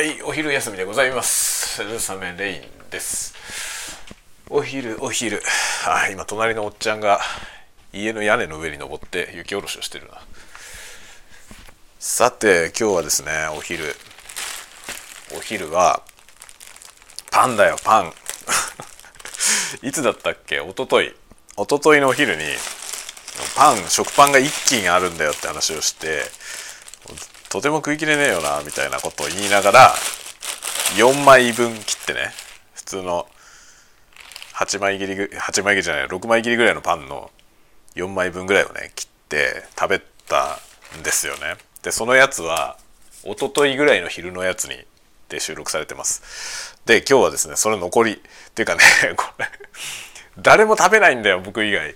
はいお昼休みでございます。ルサメレインです。お昼お昼。あ今隣のおっちゃんが家の屋根の上に登って雪下ろしをしてるな。さて今日はですねお昼。お昼はパンだよパン。いつだったっけ？一昨日一昨日のお昼にパン食パンが一斤あるんだよって話をしてとても食いきれねえよなみたいなことを言いながら4枚分切ってね普通の8枚切り8枚切りじゃない6枚切りぐらいのパンの4枚分ぐらいをね切って食べたんですよね。でそのやつは一昨日ぐらいの昼のやつにで収録されてます。で今日はですねそれ残りっていうかね これ誰も食べないんだよ僕以外。っ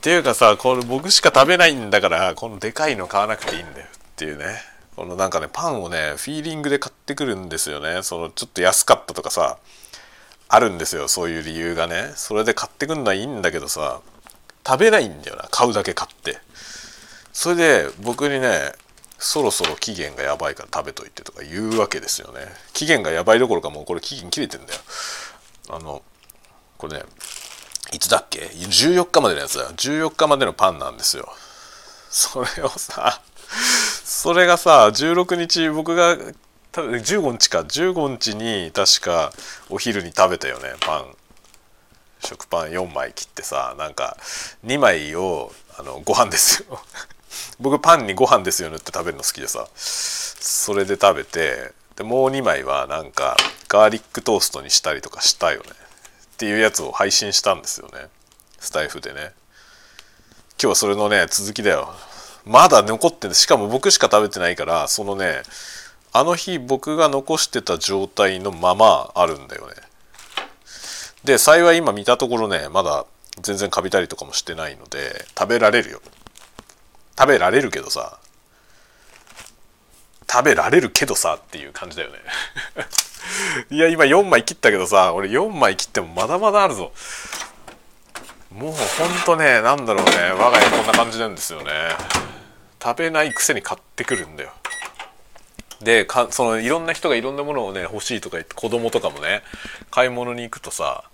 ていうかさこれ僕しか食べないんだからこのでかいの買わなくていいんだよっていうね。このなんかねパンをねフィーリングで買ってくるんですよね。そのちょっと安かったとかさあるんですよ。そういう理由がね。それで買ってくるのはいいんだけどさ食べないんだよな。買うだけ買って。それで僕にねそろそろ期限がやばいから食べといてとか言うわけですよね。期限がやばいどころかもうこれ期限切れてんだよ。あのこれねいつだっけ？14日までのやつだ。よ14日までのパンなんですよ。それをさそれがさ16日僕が多分15日か。15日に確かお昼に食べたよね。パン。食パン4枚切ってさなんか2枚をあのご飯ですよ。僕パンにご飯ですよ塗って食べるの好きでさ。それで食べてでもう2枚はなんかガーリックトーストにしたりとかしたよね。っていうやつを配信したんですよね。スタイフでね。今日はそれのね続きだよ。まだ残ってんしかも僕しか食べてないからそのねあの日僕が残してた状態のままあるんだよね。で幸い今見たところねまだ全然カビたりとかもしてないので食べられるよ。食べられるけどさ。食べられるけどさっていう感じだよね。いや今4枚切ったけどさ俺4枚切ってもまだまだあるぞ。もうほんとねなんだろうね我が家こんな感じなんですよね。食べないくせに買ってくるんだよ。でかそのいろんな人がいろんなものをね欲しいとか言って子供とかもね買い物に行くとさ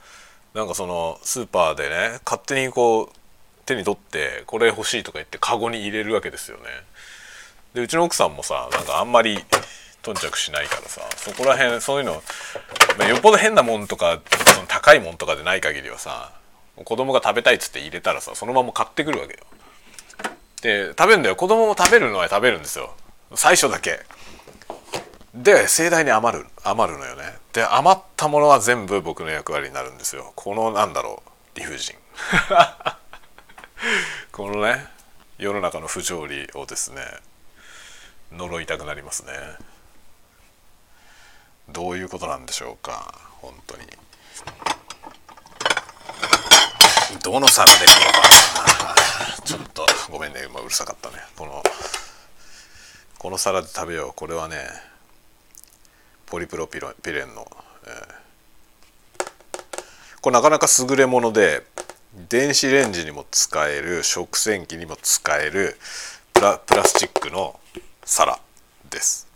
なんかそのスーパーでね勝手にこう手に取ってこれ欲しいとか言ってカゴに入れるわけですよね。でうちの奥さんもさなんかあんまり頓着しないからさそこら辺そういうの、まあ、よっぽど変なもんとかその高いもんとかでない限りはさ子供が食べたいっつって入れたらさそのまま買ってくるわけよ。で食べるんだよ。子供も食べるのは食べるんですよ。最初だけ。で盛大に余る余るのよね。で余ったものは全部僕の役割になるんですよ。このなんだろう理不尽。このね世の中の不条理をですね呪いたくなりますね。どういうことなんでしょうか本当に。どの皿でいくのか。ちょっとごめんね。今うるさかったね。このこの皿で食べよう。これはねポリプロピレンの、えー、これなかなか優れもので電子レンジにも使える食洗機にも使えるプラプラスチックの皿です。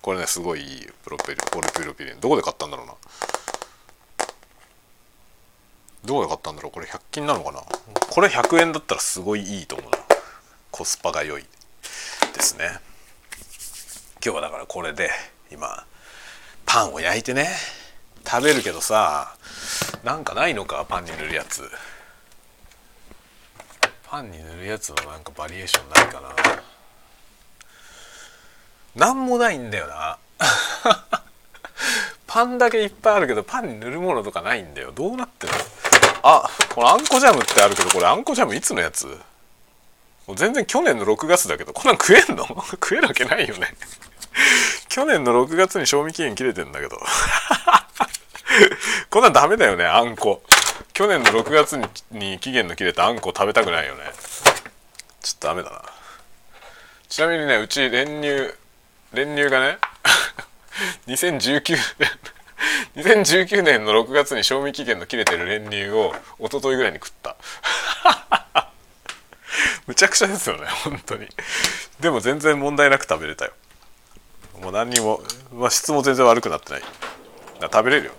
これねすごいいいプロペリポリプロピレン。どこで買ったんだろうな。どこで買ったんだろう？これ100均なのかな？これ100円だったらすごいいいと思うな。コスパが良いですね。今日はだからこれで今パンを焼いてね。食べるけどさなんかないのか？パンに塗るやつ。パンに塗るやつのなんかバリエーションないかな？なんもないんだよな。パンだけいっぱいあるけどパンに塗るものとかないんだよ。どうなってるの？あこのあんこジャムってあるけどこれあんこジャムいつのやつ？もう全然去年の6月だけどこんなん食えんの？食えるわけないよね。去年の6月に賞味期限切れてんだけど。こんなんダメだよねあんこ去年の6月にに期限の切れたあんこ食べたくないよね。ちょっとダメだな。ちなみにねうち練乳練乳がね 2019年2019年の6月に賞味期限の切れてる練乳を一昨日ぐらいに食った。むちゃくちゃですよね本当に。でも全然問題なく食べれたよ。もう何にもまあ質も全然悪くなってない。食べれるよ。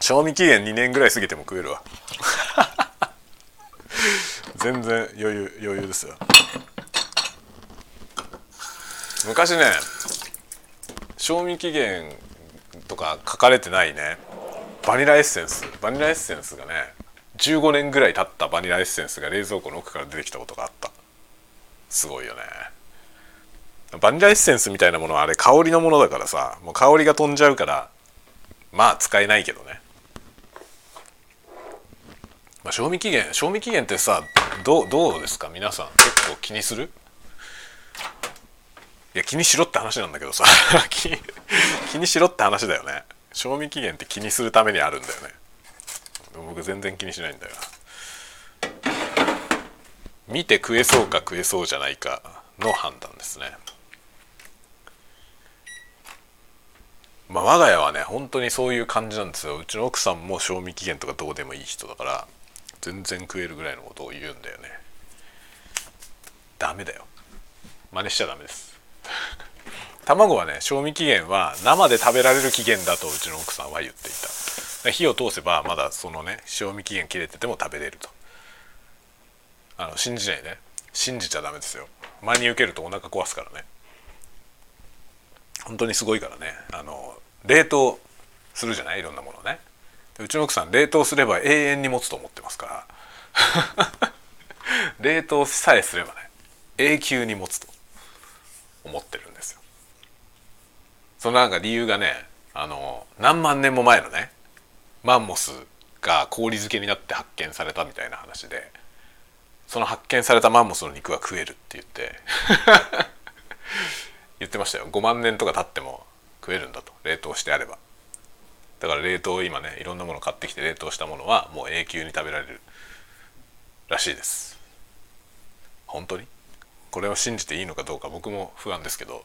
賞味期限2年ぐらい過ぎても食えるわ。全然余裕余裕ですよ。昔ね賞味期限とか書かれてないね。バニラエッセンス。バニラエッセンスがね15年ぐらい経ったバニラエッセンスが冷蔵庫の奥から出てきたことがあった。すごいよね。バニラエッセンスみたいなものはあれ香りのものだからさもう香りが飛んじゃうからまあ使えないけどね、まあ、賞味期限賞味期限ってさどどうですか？皆さん結構気にする？いや気にしろって話なんだけどさ。気にしろって話だよね。賞味期限って気にするためにあるんだよね。僕全然気にしないんだよ見て食えそうか食えそうじゃないかの判断ですね。まあ我が家はね本当にそういう感じなんですよ。うちの奥さんも賞味期限とかどうでもいい人だから全然食えるぐらいのことを言うんだよね。ダメだよ。真似しちゃダメです。卵はね賞味期限は生で食べられる期限だとうちの奥さんは言っていた。火を通せばまだそのね賞味期限切れてても食べれると。あの信じないね信じちゃダメですよ。真に受けるとお腹壊すからね。本当にすごいからね。あの冷凍するじゃない？いろんなものね。うちの奥さん冷凍すれば永遠に持つと思ってますから。冷凍さえすればね永久に持つと思ってるんですよ。そのなんか理由がねあの何万年も前のねマンモスが氷漬けになって発見されたみたいな話でその発見されたマンモスの肉は食えるって言って 言ってましたよ。5万年とか経っても食えるんだと。冷凍してあれば。だから冷凍今ねいろんなもの買ってきて冷凍したものはもう永久に食べられる。らしいです。本当に？これを信じていいのかどうか僕も不安ですけど。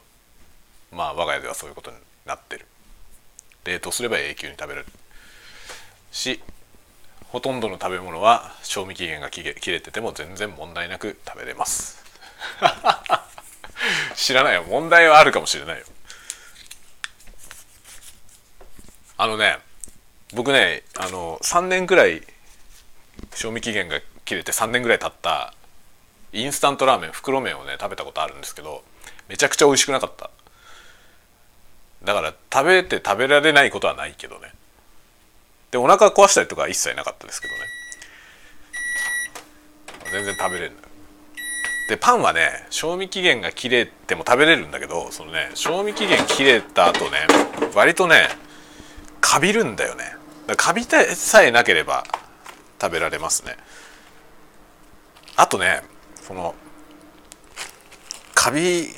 まあ我が家ではそういうことになってる。冷凍すれば永久に食べられるしほとんどの食べ物は賞味期限が切れてても全然問題なく食べれます。知らないよ。問題はあるかもしれないよ。あのね僕ねあの3年ぐらい賞味期限が切れて3年ぐらい経ったインスタントラーメン袋麺をね食べたことあるんですけどめちゃくちゃ美味しくなかった。だから食べて食べられないことはないけどね。でお腹壊したりとかは一切なかったですけどね。全然食べれるでパンはね賞味期限が切れても食べれるんだけどそのね賞味期限切れた後ね割とねかびるんだよね。かびたさえなければ食べられますね。あとねそのカビ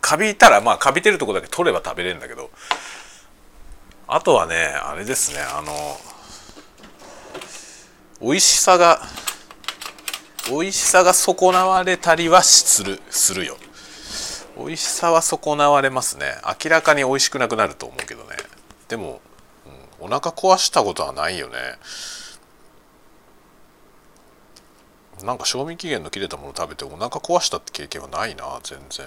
カビたらまあカビてるとこだけ取れば食べれるんだけど。あとはねあれですねあの美味しさが美味しさが損なわれたりはするするよ。美味しさは損なわれますね。明らかに美味しくなくなると思うけどね。でも、うん、お腹壊したことはないよね。なんか賞味期限の切れたもの食べてお腹壊したって経験はないな全然。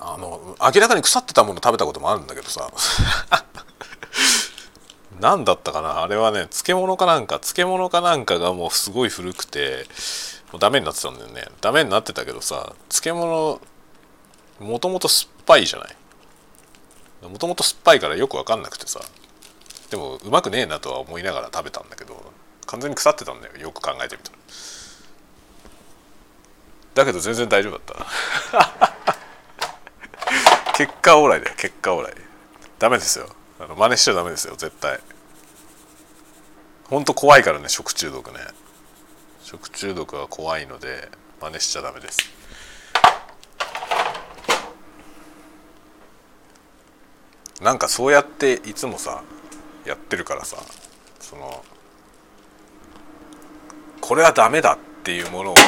あの明らかに腐ってたもの食べたこともあるんだけどさ。何だったかな？あれはね漬物かなんか漬物かなんかがもうすごい古くてもうダメになってたんだよね。ダメになってたけどさ漬物もともと酸っぱいじゃない？もともと酸っぱいからよく分かんなくてさ。でもうまくねえなとは思いながら食べたんだけど完全に腐ってたんだよよく考えてみたらだけど全然大丈夫だった結果オーライだよ結果オーライ。ダメですよ。あの真似しちゃダメですよ絶対。ほんと怖いからね食中毒ね。食中毒は怖いので真似しちゃダメです。なんかそうやっていつもさやってるからさそのこれはダメだっていうものをね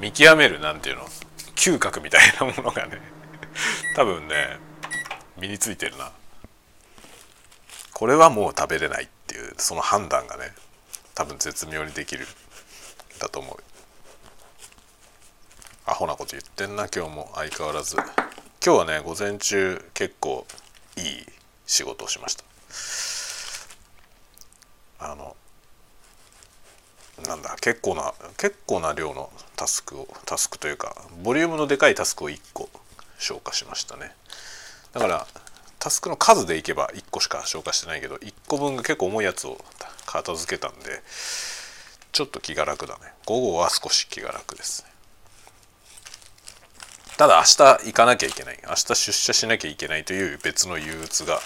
見極めるなんていうの嗅覚みたいなものがね。多分ね身についてるな。これはもう食べれないっていうその判断がね多分絶妙にできるだと思う。アホなこと言ってんな今日も。相変わらず。今日はね午前中結構いい仕事をしました。あのなんだ結構な結構な量のタスクをタスクというかボリュームのでかいタスクを1個消化しましたね。だからタスクの数でいけば1個しか消化してないけど1個分が結構重いやつを片付けたんでちょっと気が楽だね。午後は少し気が楽ですね。ただ明日行かなきゃいけない。明日出社しなきゃいけないという別の憂鬱が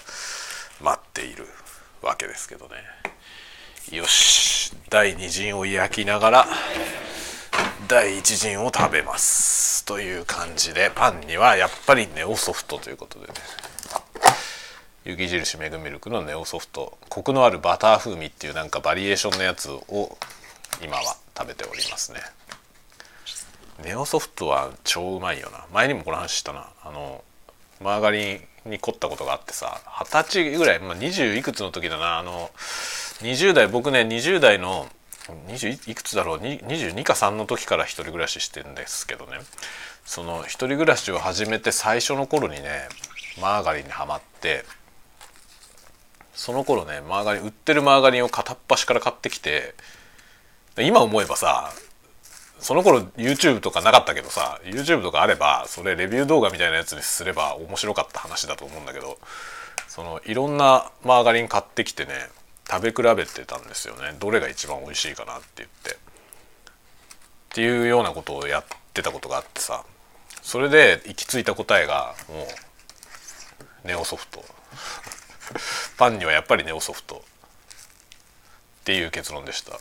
待っているわけですけどね。よし。第2陣を焼きながら第1陣を食べますという感じでパンにはやっぱりネオソフトということでね。雪印メグミルクのネオソフトコクのあるバター風味っていうなんかバリエーションのやつを今は食べておりますね。ネオソフトは超うまいよな。前にもこの話したな。あのマーガリンに凝ったことがあってさ二十歳ぐらい、まあ、20いくつの時だな。あの20代僕ね20代の20いくつだろう？22か3の時から一人暮らししてんですけどね。その一人暮らしを始めて最初の頃にねマーガリンにはまってその頃ねマーガリン売ってるマーガリンを片っ端から買ってきて今思えばさその頃 YouTube とかなかったけどさ YouTube とかあればそれレビュー動画みたいなやつにすれば面白かった話だと思うんだけどそのいろんなマーガリン買ってきてね食べ比べてたんですよね。どれが一番美味しいかなって言って。っていうようなことをやってたことがあってさ。それで行き着いた答えがもうネオソフト。パンにはやっぱりネオソフト。っていう結論でした。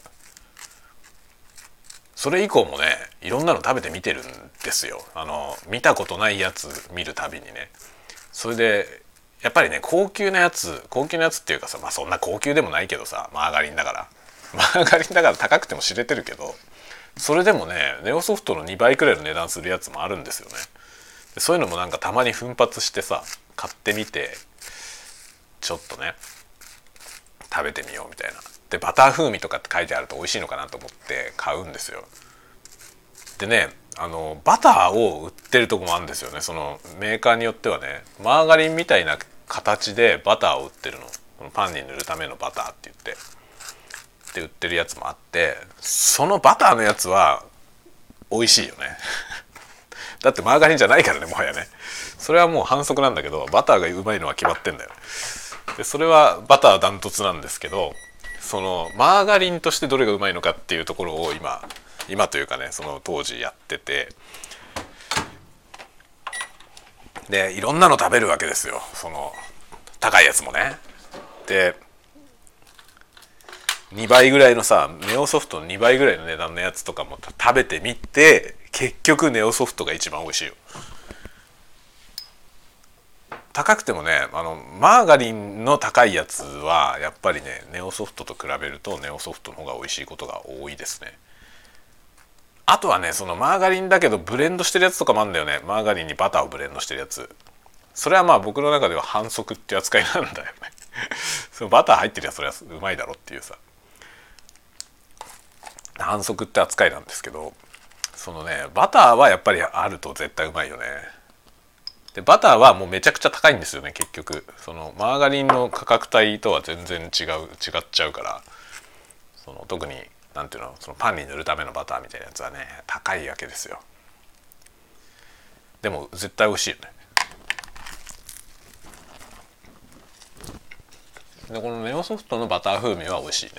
それ以降もねいろんなの食べてみてるんですよ。あの見たことないやつ見るたびにね。それでやっぱりね高級なやつ高級なやつっていうかさまあそんな高級でもないけどさマーガリンだから。マーガリンだから高くても知れてるけどそれでもねネオソフトの2倍くらいの値段するやつもあるんですよね。でそういうのもなんかたまに奮発してさ買ってみてちょっとね食べてみようみたいな。でバター風味とかって書いてあると美味しいのかなと思って買うんですよ。でねあのバターを売ってるとこもあるんですよね。そのメーカーによってはねマーガリンみたいな形でバターを売ってるの。このパンに塗るためのバターって言って。で売ってるやつもあってそのバターのやつは美味しいよね。だってマーガリンじゃないからねもはやね。それはもう反則なんだけどバターがうまいのは決まってんだよ。でそれはバターダントツなんですけどそのマーガリンとしてどれがうまいのかっていうところを今今というかねその当時やってて。でいろんなの食べるわけですよ。その高いやつもね。で2倍ぐらいのさネオソフトの2倍ぐらいの値段のやつとかも食べてみて結局ネオソフトが一番美味しいよ。高くてもねあのマーガリンの高いやつはやっぱりねネオソフトと比べるとネオソフトの方が美味しいことが多いですね。あとはねそのマーガリンだけどブレンドしてるやつとかもあるんだよね。マーガリンにバターをブレンドしてるやつ。それはまあ僕の中では反則っていう扱いなんだよね。そのバター入ってるやつそれはうまいだろっていうさ。反則って扱いなんですけどそのねバターはやっぱりあると絶対うまいよね。でバターはもうめちゃくちゃ高いんですよね結局。そのマーガリンの価格帯とは全然違う違っちゃうから。その特に何ていうのそのパンに塗るためのバターみたいなやつはね高いわけですよ。でも絶対美味しいよね。でこのネオソフトのバター風味は美味しいね。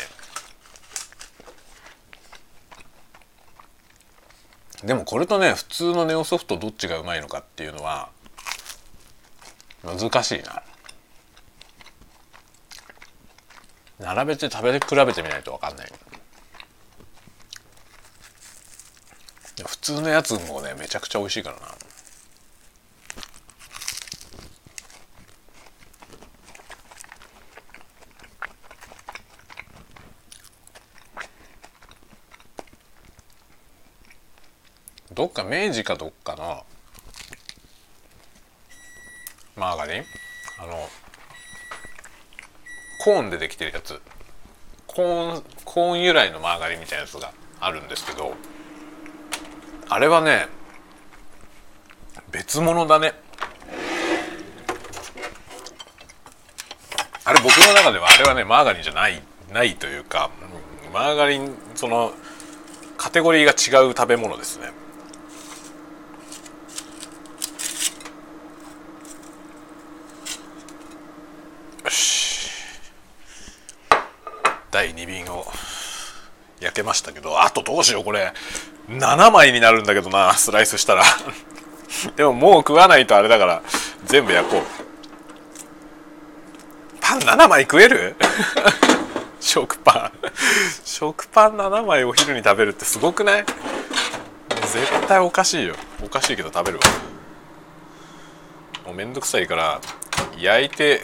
でもこれとね普通のネオソフトどっちがうまいのかっていうのは難しいな。並べて食べ比べてみないと分かんない。普通のやつもねめちゃくちゃ美味しいからな。どっか明治かどっかのマーガリンあのコーンでできてるやつ。コーンコーン由来のマーガリンみたいなやつがあるんですけど。あれはね別物だね。あれ僕の中ではあれはねマーガリンじゃないないというかマーガリンそのカテゴリーが違う食べ物ですね。よし。第2便を焼けましたけどあとどうしようこれ。7枚になるんだけどな スライスしたら。でももう食わないとあれだから全部焼こう。パン7枚食える？食パン。食パン7枚お昼に食べるってすごくない？絶対おかしいよ。おかしいけど食べるわ。もうめんどくさいから焼いて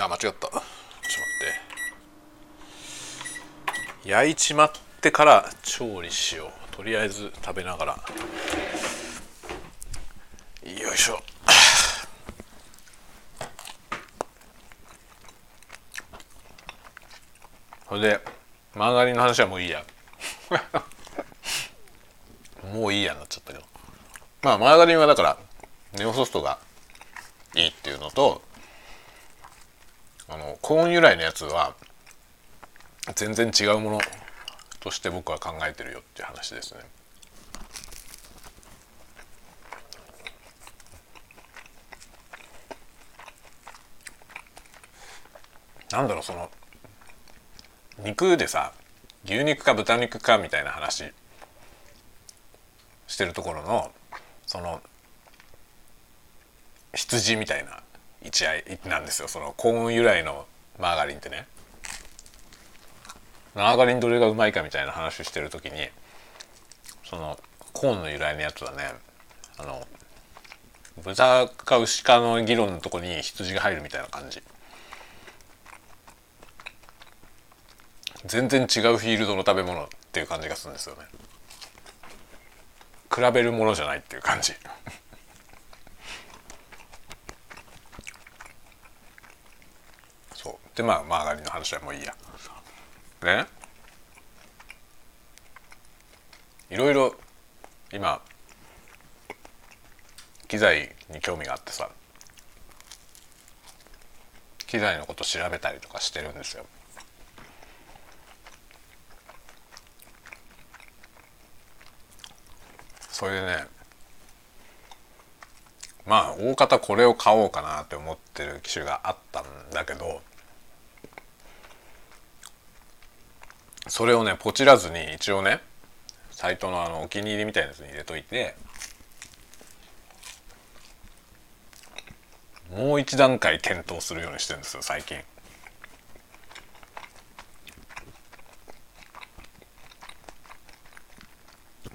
あ間違ったちょっと待って焼いちまってから調理しよう。とりあえず食べながら。よいしょ。それでマーガリンの話はもういいや。もういいやなっちゃったけど。まあマーガリンはだからネオソフトがいいっていうのとあのコーン由来のやつは全然違うものとして僕は考えてるよっていう話ですね。なんだろうその肉でさ牛肉か豚肉かみたいな話してるところのその羊みたいな位置合なんですよそのコーン由来のマーガリンってねマーガリンどれがうまいかみたいな話してる時にそのコーンの由来のやつはねあの豚か牛かの議論のとこに羊が入るみたいな感じ。全然違うフィールドの食べ物っていう感じがするんですよね。比べるものじゃないっていう感じ。そう。でまあマーガリンの話はもういいや。ね。いろいろ今機材に興味があってさ。機材のこと調べたりとかしてるんですよ。それでねまあ大方これを買おうかなって思ってる機種があったんだけどそれをねポチらずに一応ねサイトのあのお気に入りみたいなやつに入れといてもう一段階検討するようにしてるんですよ最近。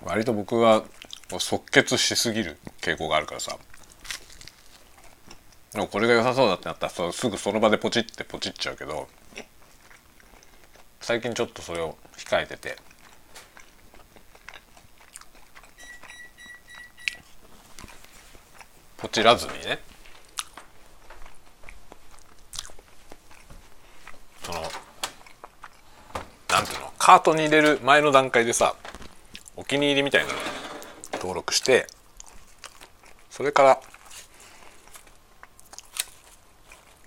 割と僕は即決しすぎる傾向があるからさでもこれが良さそうだってなったらすぐその場でポチってポチっちゃうけど最近ちょっとそれを控えてて。ポチらずにね。そのなんていうのカートに入れる前の段階でさお気に入りみたいなの登録してそれから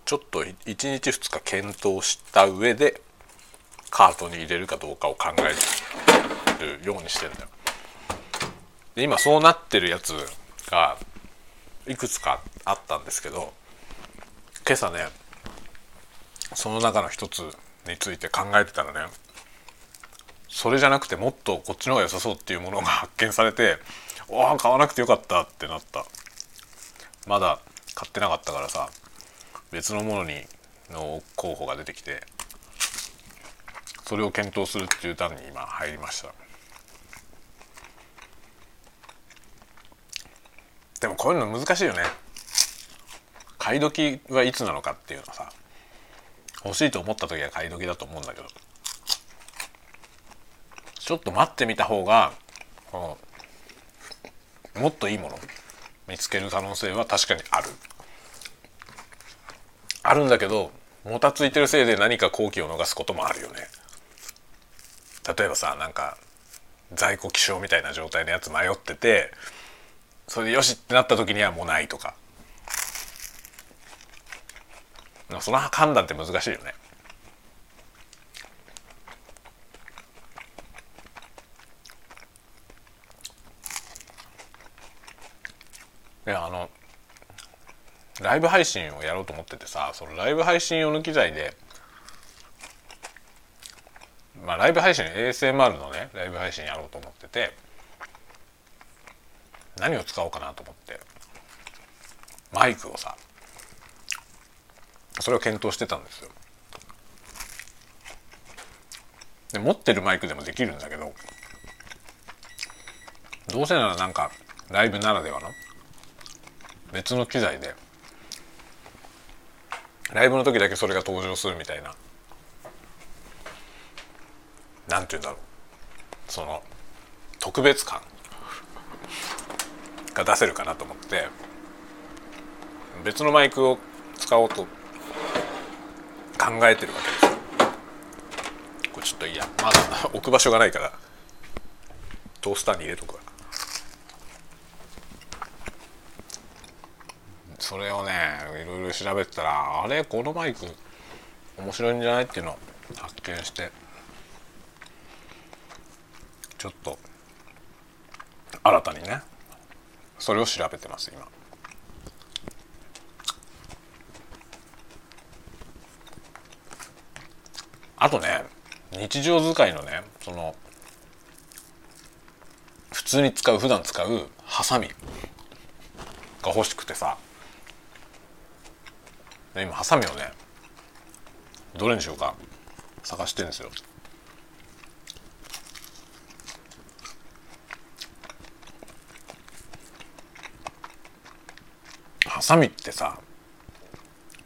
ちょっと1日2日検討した上でカートに入れるかどうかを考えるようにしてるんだよ。で今そうなってるやつがいくつかあったんですけど今朝ねその中の一つについて考えてたらねそれじゃなくてもっとこっちの方が良さそうっていうものが発見されて ああ買わなくてよかったってなったまだ買ってなかったからさ別のものにの候補が出てきてそれを検討するっていう段に今入りました。でもこういうの難しいよね。買い時はいつなのかっていうのはさ。欲しいと思った時は買い時だと思うんだけど。ちょっと待ってみた方がこのもっといいもの見つける可能性は確かにある。あるんだけどもたついてるせいで何か好機を逃すこともあるよね。例えばさなんか在庫希少みたいな状態のやつ迷っててそれでよしってなった時にはもうないとか。その判断って難しいよね。いやあのライブ配信をやろうと思っててさそのライブ配信用の機材でまあライブ配信 ASMR のねライブ配信やろうと思ってて何を使おうかなと思ってマイクをさそれを検討してたんですよ。で持ってるマイクでもできるんだけどどうせならなんかライブならではの別の機材でライブの時だけそれが登場するみたいななんて言うんだろう。その特別感が出せるかなと思って。別のマイクを使おうと考えてるわけですよ。これちょっといや。まだ 置く場所がないから。トースターに入れとくわ。それをねいろいろ調べてたらあれ？このマイク面白いんじゃない？っていうのを発見して。ちょっと新たにねそれを調べてます今。あとね日常使いのねその普通に使う普段使うハサミが欲しくてさ今ハサミをねどれにしようか探してるんですよハサミってさ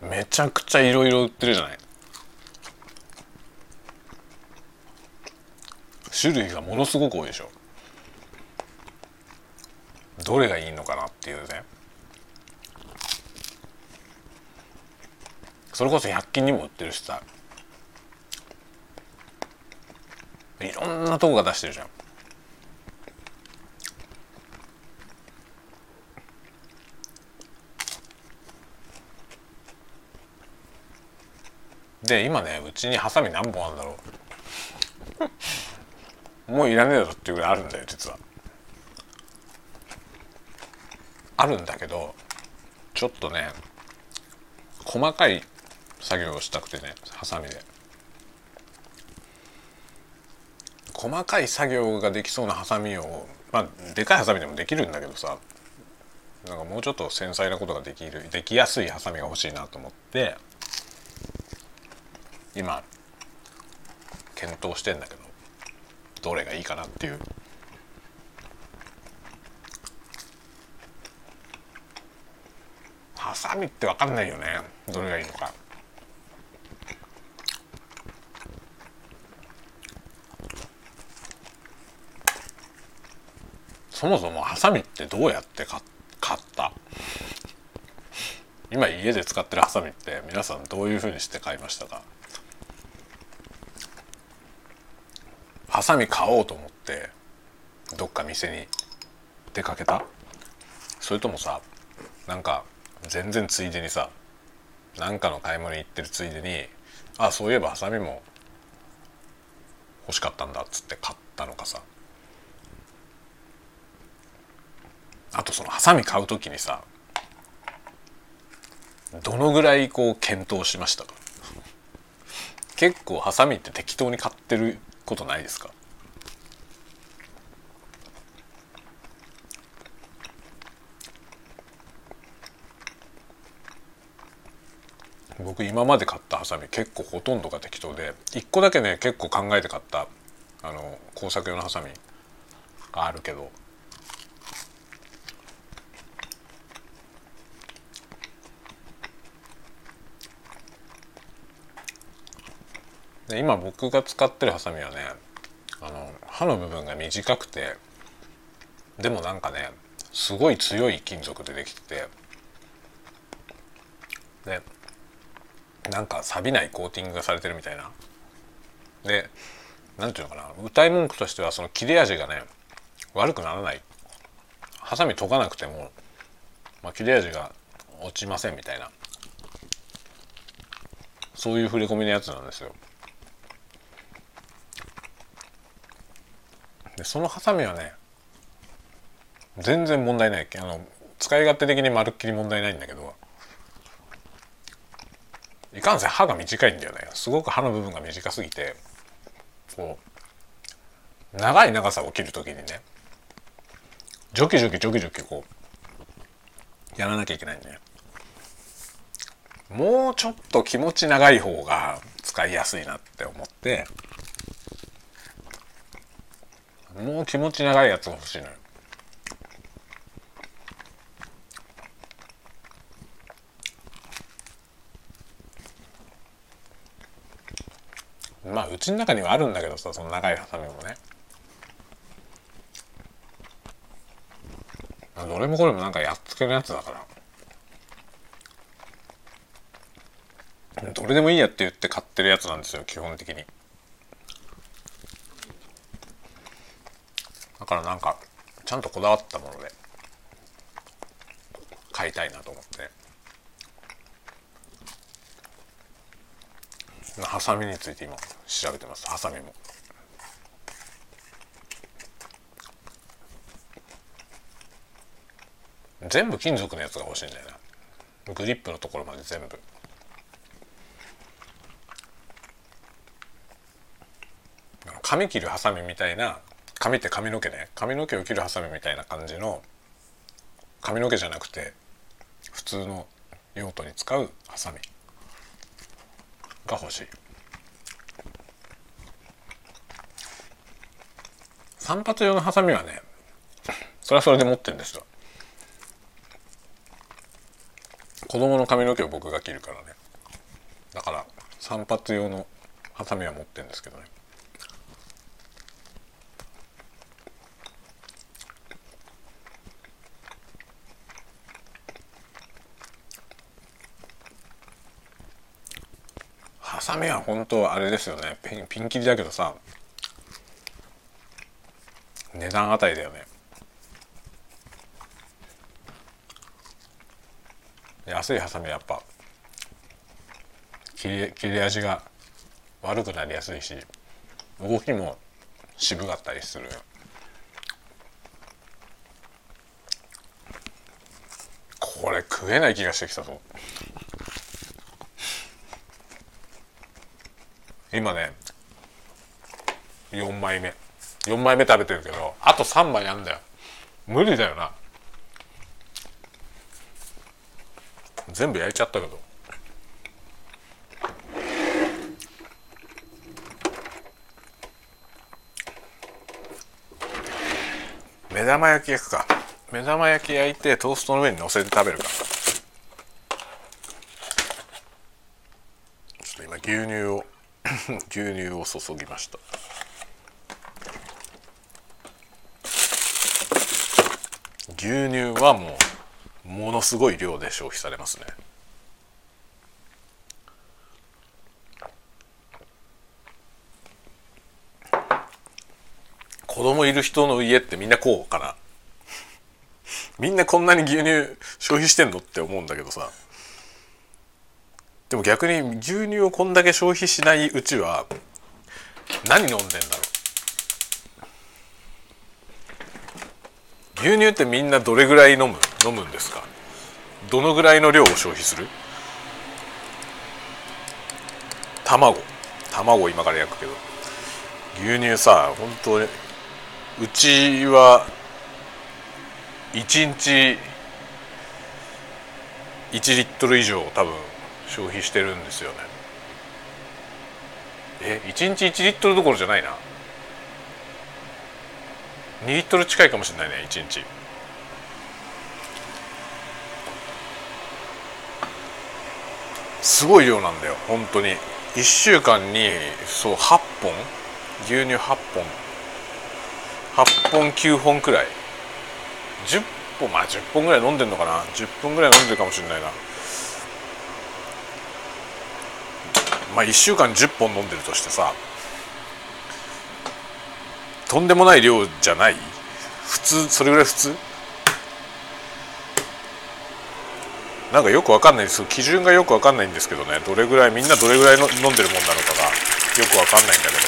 めちゃくちゃいろいろ売ってるじゃない？種類がものすごく多いでしょ。どれがいいのかなっていうね。それこそ100均にも売ってるしさ。いろんなとこが出してるじゃん。で今ねうちにハサミ何本あるんだろう。もういらねえだろっていうぐらいあるんだよ実は。あるんだけどちょっとね細かい作業をしたくてねハサミで。細かい作業ができそうなハサミをまあでかいハサミでもできるんだけどさなんかもうちょっと繊細なことができるできやすいハサミが欲しいなと思って。今検討してんだけどどれがいいかなっていう。ハサミって分かんないよね。どれがいいのか。そもそもハサミってどうやって買った？今家で使ってるハサミって皆さんどういうふうにして買いましたか？ハサミ買おうと思ってどっか店に出かけた？それともさなんか全然ついでにさ何かの買い物に行ってるついでにあそういえばハサミも欲しかったんだっつって買ったのかさ。あとそのハサミ買う時にさどのぐらいこう検討しましたか？結構ハサミって適当に買ってることないですか？僕今まで買ったハサミ結構ほとんどが適当で1個だけね結構考えて買ったあの工作用のハサミがあるけどで今僕が使ってるハサミはねあの刃の部分が短くてでもなんかねすごい強い金属でできててでなんか錆びないコーティングがされてるみたいな。でなんていうのかな歌い文句としてはその切れ味がね悪くならない。ハサミ研がなくても、まあ、切れ味が落ちませんみたいな。そういう触れ込みのやつなんですよ。でそのハサミはね全然問題ないあの使い勝手的にまるっきり問題ないんだけどいかんせん歯が短いんだよね。すごく歯の部分が短すぎてこう長い長さを切る時にねジョキジョキジョキジョキこうやらなきゃいけないんだよもうちょっと気持ち長い方が使いやすいなって思ってもう気持ち長いやつが欲しいのよ。まあうちの中にはあるんだけどさその長いハサミもね。どれもこれもなんかやっつけのやつだから。どれでもいいやって言って買ってるやつなんですよ基本的に。だからなんかちゃんとこだわったもので買いたいなと思って。ハサミについて今調べてます。ハサミも。全部金属のやつが欲しいんだよな。グリップのところまで全部。髪切るハサミみたいな髪って髪の毛ね。髪の毛を切るハサミみたいな感じの髪の毛じゃなくて普通の用途に使うハサミが欲しい。散髪用のハサミはねそれはそれで持ってるんですよ。子供の髪の毛を僕が切るからね。だから散髪用のハサミは持ってるんですけどね。は本当あれですよね。ピンピンキリだけどさ。値段あたりだよね。安いハサミやっぱ切れ切れ味が悪くなりやすいし動きも渋かったりする。これ食えない気がしてきたぞ。今ね4枚目。4枚目食べてるけどあと3枚あんだよ。無理だよな。全部焼いちゃったけど。目玉焼き焼くか。目玉焼き焼いてトーストの上に乗せて食べるか。ちょっと今牛乳を。牛乳を注ぎました。牛乳はもうものすごい量で消費されますね。子供いる人の家ってみんなこうかな。みんなこんなに牛乳消費してんのって思うんだけどさ。でも逆に牛乳をこんだけ消費しないうちは何飲んでんだろう？牛乳ってみんなどれぐらい飲む？飲むんですか？どのぐらいの量を消費する？卵。卵今から焼くけど。牛乳さ本当にうちは1日1リットル以上多分消費してるんですよね。え1日1リットルどころじゃないな。2リットル近いかもしれないね1日。すごい量なんだよ本当に。1週間にそう8本？牛乳8本？8本9本くらい。10本まあ10本ぐらい飲んでんのかな。10本ぐらい飲んでるかもしれないな。まあ1週間10本飲んでるとしてさとんでもない量じゃない？普通それぐらい普通？なんかよくわかんない。です基準がよくわかんないんですけどね。どれぐらいみんなどれぐらいの飲んでるもんなのかがよくわかんないんだけど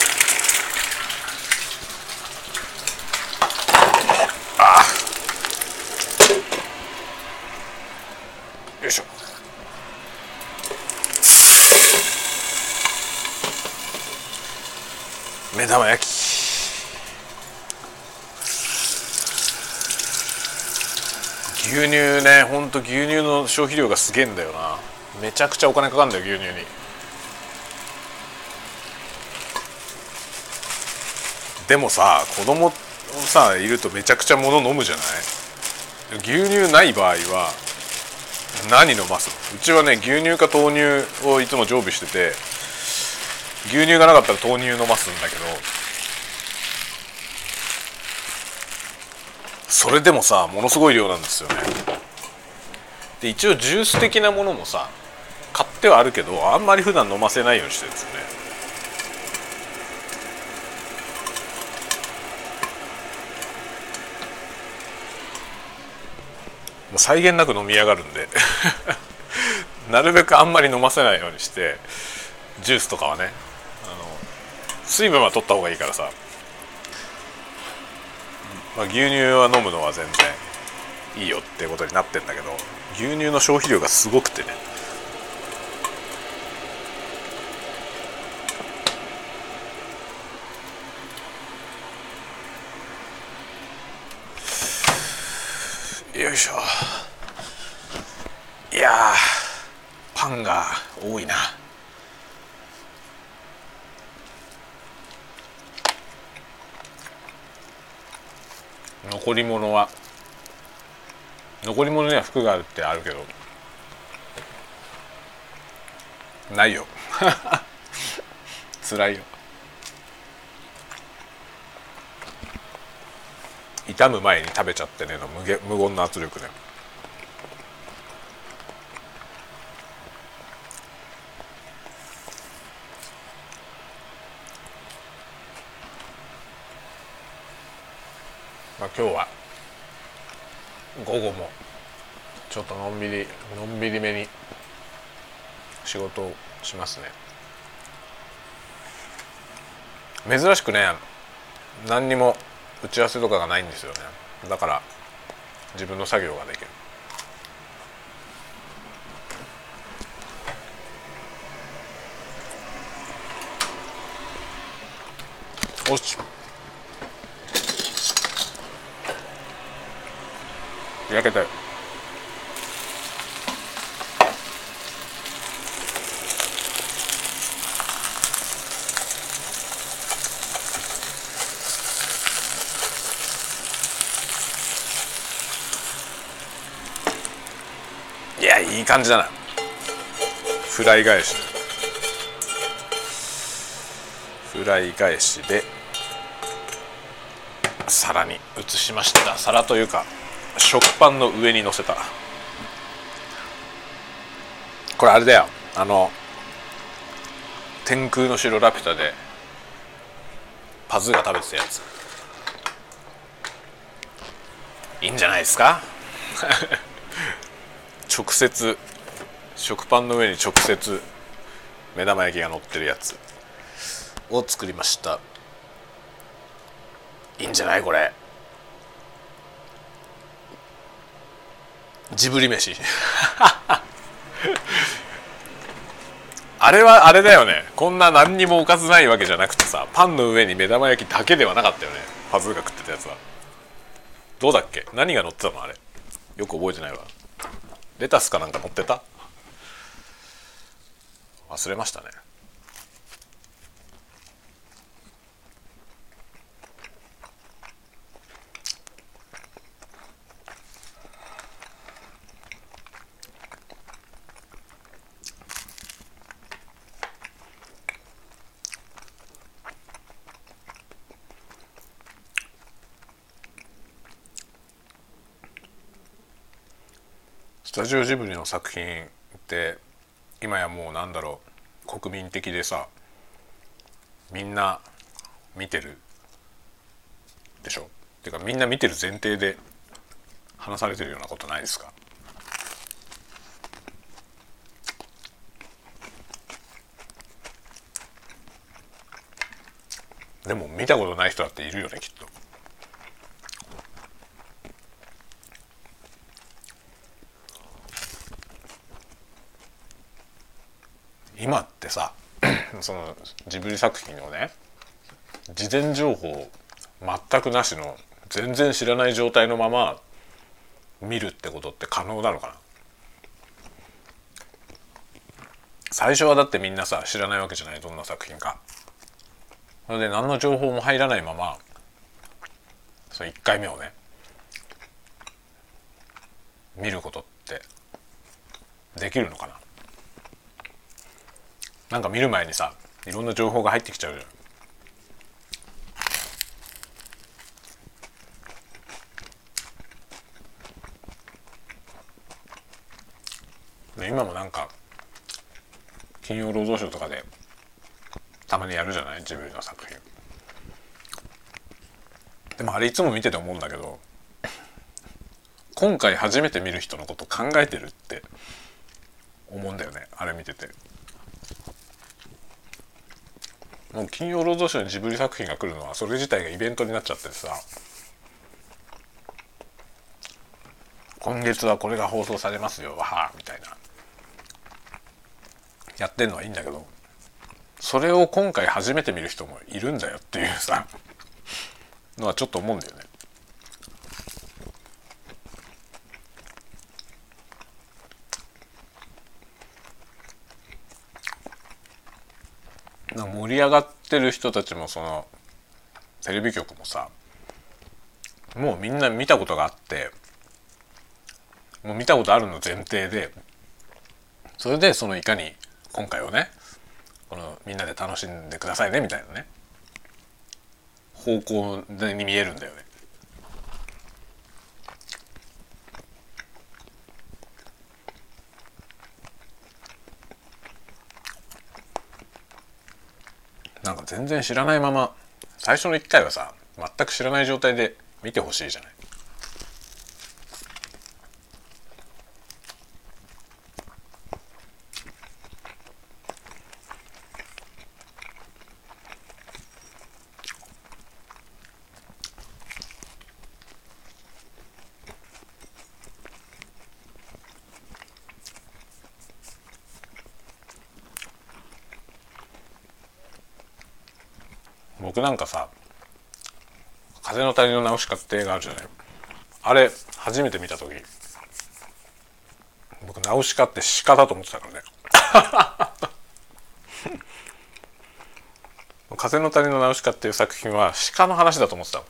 ああよいしょ目玉焼き。牛乳ねほんと牛乳の消費量がすげえんだよな。めちゃくちゃお金かかるんだよ牛乳に。でもさ子供さいるとめちゃくちゃ物飲むじゃない？牛乳ない場合は何飲ますの？うちはね牛乳か豆乳をいつも常備してて牛乳がなかったら豆乳飲ますんだけどそれでもさものすごい量なんですよね。で一応ジュース的なものもさ買ってはあるけどあんまり普段飲ませないようにしてるんですよね。もう際限なく飲み上がるんで。なるべくあんまり飲ませないようにしてジュースとかはね。水分は取った方がいいからさ。まあ、牛乳は飲むのは全然いいよってことになってんだけど牛乳の消費量がすごくてね。よいしょ。いやパンが多いな。残り物は。残り物には服があるってあるけど。ないよ。辛いよ。痛む前に食べちゃってねの無無言の圧力ねまあ今日は午後もちょっとのんびりのんびりめに仕事をしますね。珍しくね何にも打ち合わせとかがないんですよね。だから自分の作業ができる。おし焼けたよいやいい感じだな。フライ返し。フライ返しで皿に移しました。皿というか食パンの上に乗せた。これあれだよ。あの天空の城ラピュタでパズーが食べてたやつ。いいんじゃないですか？直接食パンの上に直接目玉焼きが乗ってるやつ。を作りました。いいんじゃない？これ。ジブリ飯。あれはあれだよね。こんな何にもおかずないわけじゃなくてさパンの上に目玉焼きだけではなかったよね。パズーが食ってたやつは。どうだっけ？何が乗ってたのあれ？よく覚えてないわ。レタスかなんか乗ってた？忘れましたね。タジオジブリの作品って今やもうなんだろう国民的でさみんな見てるでしょ？っていうかみんな見てる前提で話されてるようなことないですか？でも見たことない人だっているよねきっと。今ってさ そのジブリ作品をね事前情報全くなしの全然知らない状態のまま見るってことって可能なのかな？最初はだってみんなさ知らないわけじゃないどんな作品か。それで何の情報も入らないままその1回目をね見ることってできるのかな？なんか見る前にさいろんな情報が入ってきちゃうじゃん。今もなんか「金曜ロードショー」とかでたまにやるじゃない？ジブリの作品。でもあれいつも見てて思うんだけど今回初めて見る人のこと考えてるって思うんだよねあれ見てて。もう金曜ロードショーにジブリ作品が来るのはそれ自体がイベントになっちゃってさ今月はこれが放送されますよわあみたいなやってんのはいいんだけどそれを今回初めて見る人もいるんだよっていうさのはちょっと思うんだよね。なんか盛り上がってる人たちもそのテレビ局もさもうみんな見たことがあってもう見たことあるの前提でそれでそのいかに今回をねこのみんなで楽しんでくださいねみたいなね方向に見えるんだよね。なんか全然知らないまま最初の1回はさ全く知らない状態で見てほしいじゃない。なんかさ「風の谷のナウシカ」って映画あるじゃない。あれ初めて見た時。僕ナウシカって鹿だと思ってたからね。風の谷のナウシカっていう作品は鹿の話だと思ってた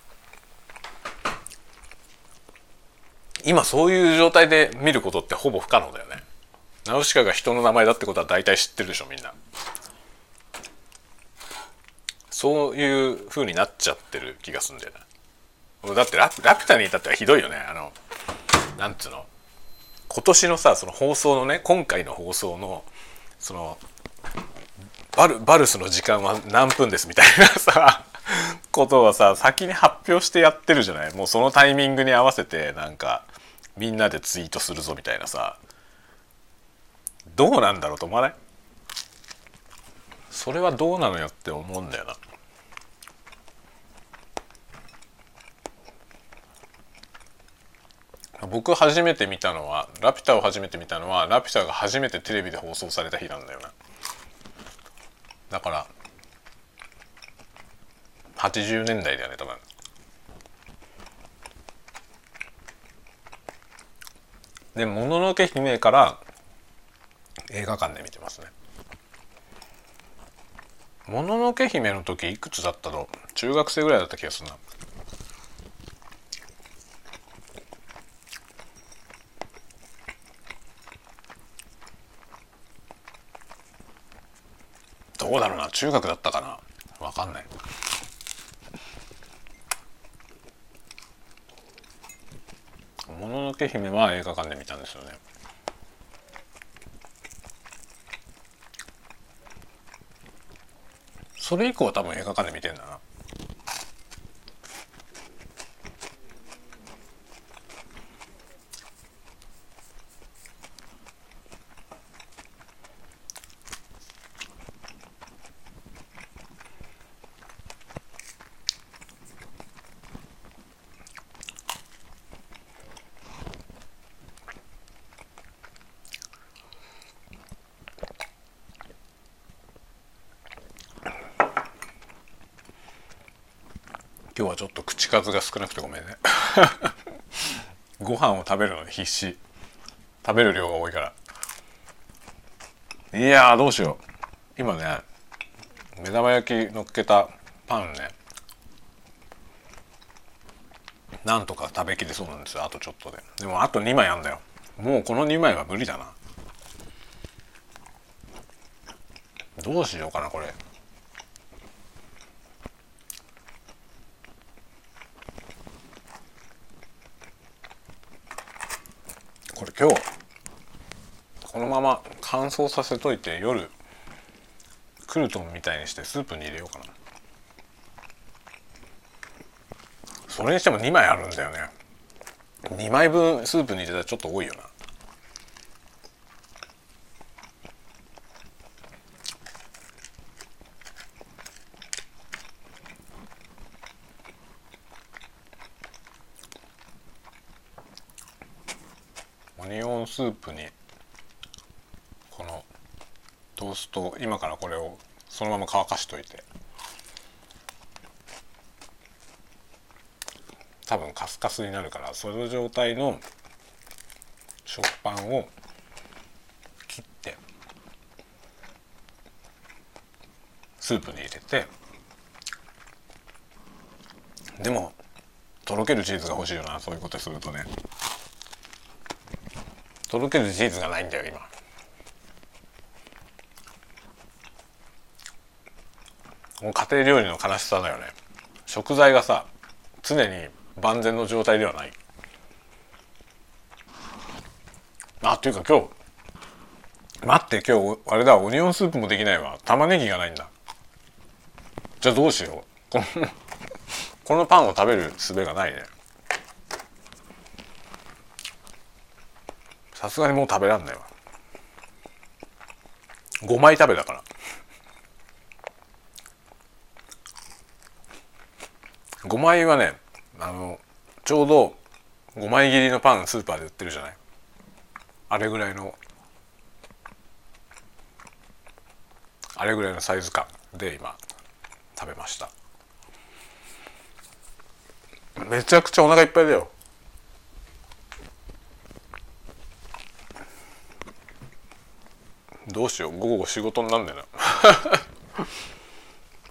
今そういう状態で見ることってほぼ不可能だよね。ナウシカが人の名前だってことは大体知ってるでしょみんな。そういう風になっちゃってる気がするんだよな。だってララピュタに至ってはひどいよね。あのなんつうの？今年のさその放送のね今回の放送のそのバルバルスの時間は何分ですみたいなさことをさ先に発表してやってるじゃない？もうそのタイミングに合わせてなんかみんなでツイートするぞみたいなさ。どうなんだろうと思わない？それはどうなのよって思うんだよな。僕初めて見たのは「ラピュタ」を初めて見たのは「ラピュタ」が初めてテレビで放送された日なんだよな。だから80年代だよね多分。で「もののけ姫」から映画館で見てますね。もののけ姫の時いくつだったの？中学生ぐらいだった気がするな。どうだろうな。中学だったかな。わかんない。もののけ姫は映画館で見たんですよね。それ以降は多分映画館で見てんだな。日はちょっと口数が少なくてごめんね。ご飯を食べるのに必死。食べる量が多いから。いやどうしよう。今ね目玉焼き乗っけたパンね。なんとか食べきれそうなんですよあとちょっとで。でもあと2枚あんだよ。もうこの2枚は無理だな。どうしようかなこれ。今日このまま乾燥させといて夜クルトンみたいにしてスープに入れようかな。それにしても2枚あるんだよね。2枚分スープに入れたらちょっと多いよなオニオンスープにこのトースト今からこれをそのまま乾かしといて多分カスカスになるからその状態の食パンを切ってスープに入れてでもとろけるチーズが欲しいよなそういうことするとね。とろけるチーズがないんだよ今。家庭料理の悲しさだよね。食材がさ常に万全の状態ではない。あっていうか今日待って今日あれだオニオンスープもできないわ。玉ねぎがないんだ。じゃあどうしよう。この このパンを食べる術がないね。さすがにもう食べらんないわ。5枚食べたから。5枚はねあのちょうど5枚切りのパンスーパーで売ってるじゃない？あれぐらいのあれぐらいのサイズ感で今食べました。めちゃくちゃお腹いっぱいだよ。どうしよう午後仕事になんねえな。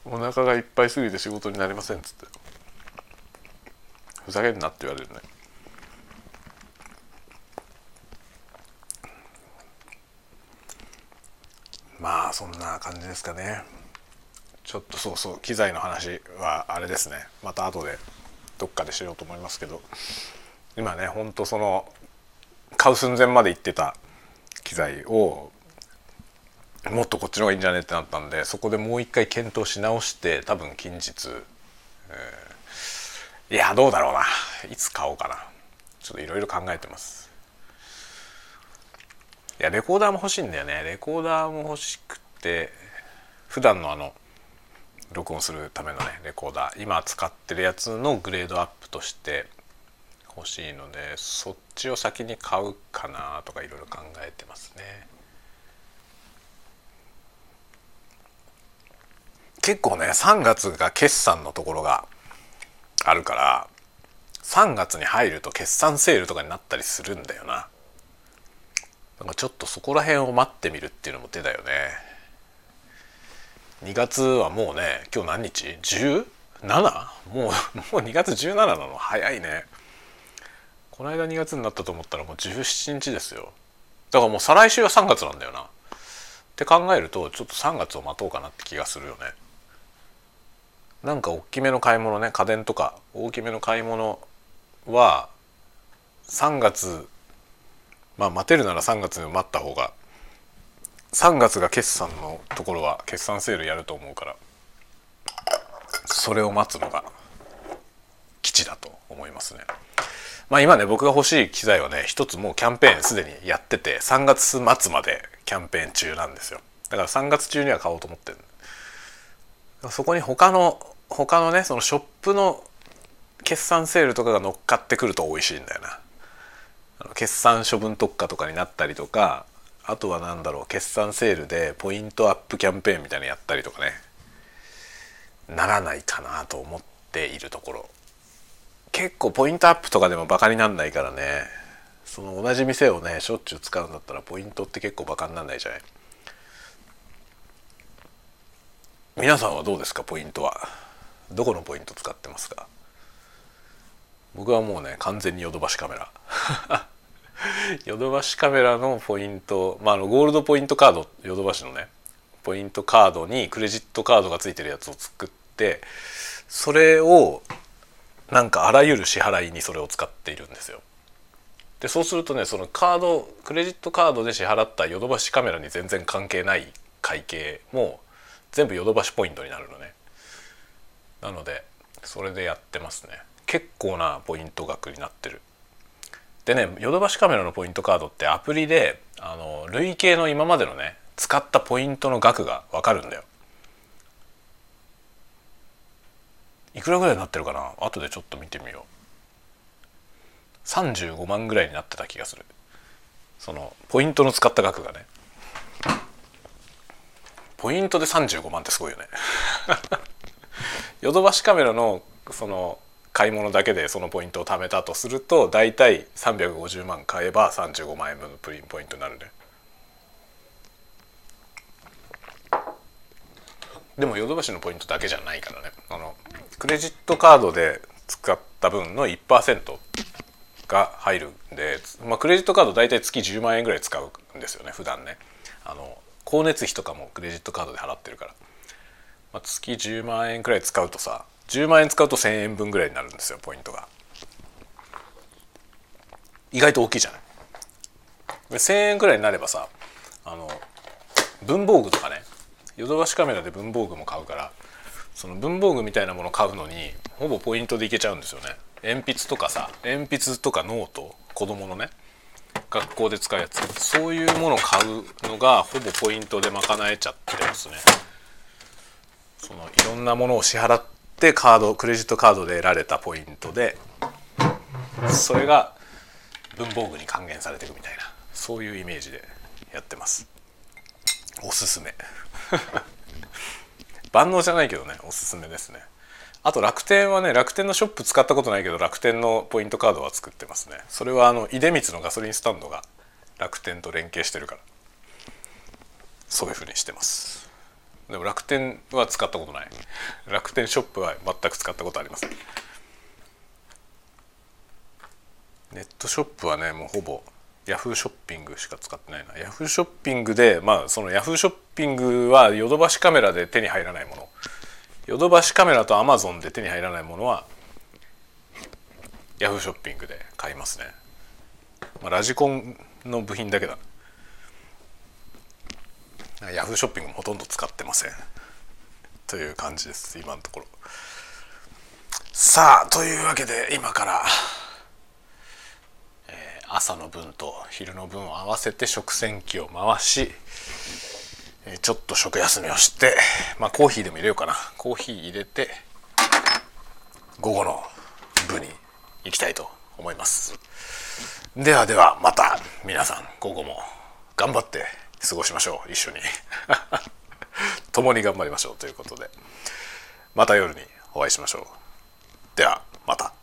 お腹がいっぱいすぎて仕事になりませんっつって。ふざけんなって言われるね。まあそんな感じですかね。ちょっとそうそう機材の話はあれですね。また後でどっかでしようと思いますけど。今ねほんとその買う寸前まで行ってた機材をもっとこっちの方がいいんじゃねってなったんでそこでもう一回検討し直して多分近日、えー、いやどうだろうな。いつ買おうかな。ちょっといろいろ考えてます。いやレコーダーも欲しいんだよね。レコーダーも欲しくて普段のあの録音するためのねレコーダー。今使ってるやつのグレードアップとして欲しいのでそっちを先に買うかなとかいろいろ考えてますね。結構ね3月が決算のところがあるから3月に入ると決算セールとかになったりするんだよな。なんかちょっとそこら辺を待ってみるっていうのも手だよね。2月はもうね今日何日？17? もうもう2月17なの？早いね。この間2月になったと思ったらもう17日ですよ。だからもう再来週は3月なんだよな。って考えるとちょっと3月を待とうかなって気がするよね。なんか大きめの買い物ね家電とか大きめの買い物は3月まあ待てるなら3月に待った方が3月が決算のところは決算セールやると思うからそれを待つのが基地だと思いますね。まあ今ね僕が欲しい機材はね一つもうキャンペーンすでにやってて3月末までキャンペーン中なんですよだから3月中には買おうと思ってるそこに他の他のねそのショップの決算セールとかが乗っかってくると美味しいんだよな。決算処分特化とかになったりとかあとは何だろう決算セールでポイントアップキャンペーンみたいなのやったりとかね。ならないかなと思っているところ。結構ポイントアップとかでもバカになんないからね。その同じ店をねしょっちゅう使うんだったらポイントって結構バカになんないじゃない。皆さんはどうですか？ポイントは。どこのポイント使ってますか？僕はもうね完全にヨドバシカメラ。ヨドバシカメラのポイントまああのゴールドポイントカードヨドバシのねポイントカードにクレジットカードがついてるやつを作ってそれをなんかあらゆる支払いにそれを使っているんですよ。でそうするとねそのカードクレジットカードで支払ったヨドバシカメラに全然関係ない会計も全部ヨドバシポイントになるのね。なのでそれでやってますね。結構なポイント額になってる。でねヨドバシカメラのポイントカードってアプリであの累計の今までのね使ったポイントの額が分かるんだよ。いくらぐらいになってるかな？後でちょっと見てみよう35万ぐらいになってた気がするそのポイントの使った額がねポイントで35万ってすごいよね。ヨドバシカメラのその買い物だけでそのポイントを貯めたとすると大体350万買えば35万円分のプリンポイントになるね。でもヨドバシのポイントだけじゃないからね。あのクレジットカードで使った分の1%が入るんで、まあ、クレジットカード大体月10万円ぐらい使うんですよね普段ね。あの光熱費とかもクレジットカードで払ってるから、まあ、月10万円くらい使うとさ10万円使うと1,000円分ぐらいになるんですよポイントが。意外と大きいじゃない。1,000円くらいになればさあの文房具とかねヨドバシカメラで文房具も買うからその文房具みたいなもの買うのにほぼポイントでいけちゃうんですよね。鉛筆とかさ鉛筆とかノート子供のね。学校で使うやつ。そういうものを買うのがほぼポイントで賄えちゃってますね。そのいろんなものを支払ってカードクレジットカードで得られたポイントでそれが文房具に還元されていくみたいなそういうイメージでやってます。おすすめ。万能じゃないけどねおすすめですね。あと楽天はね楽天のショップ使ったことないけど楽天のポイントカードは作ってますね。それはあの出光のガソリンスタンドが楽天と連携してるから。そういうふうにしてます。でも楽天は使ったことない。楽天ショップは全く使ったことありません。ネットショップはねもうほぼヤフーショッピングしか使ってないな。ヤフーショッピングでまあそのヤフーショッピングはヨドバシカメラで手に入らないもの。ヨドバシカメラとアマゾンで手に入らないものはヤフーショッピングで買いますね、まあ、ラジコンの部品だけだ。ヤフーショッピングもほとんど使ってません。という感じです今のところ。さあというわけで今から朝の分と昼の分を合わせて食洗機を回しちょっと食休みをしてまあコーヒーでも入れようかな。コーヒー入れて午後の部に行きたいと思います。ではではまた皆さん午後も頑張って過ごしましょう。一緒に。共に頑張りましょう。ということで。また夜にお会いしましょう。ではまた。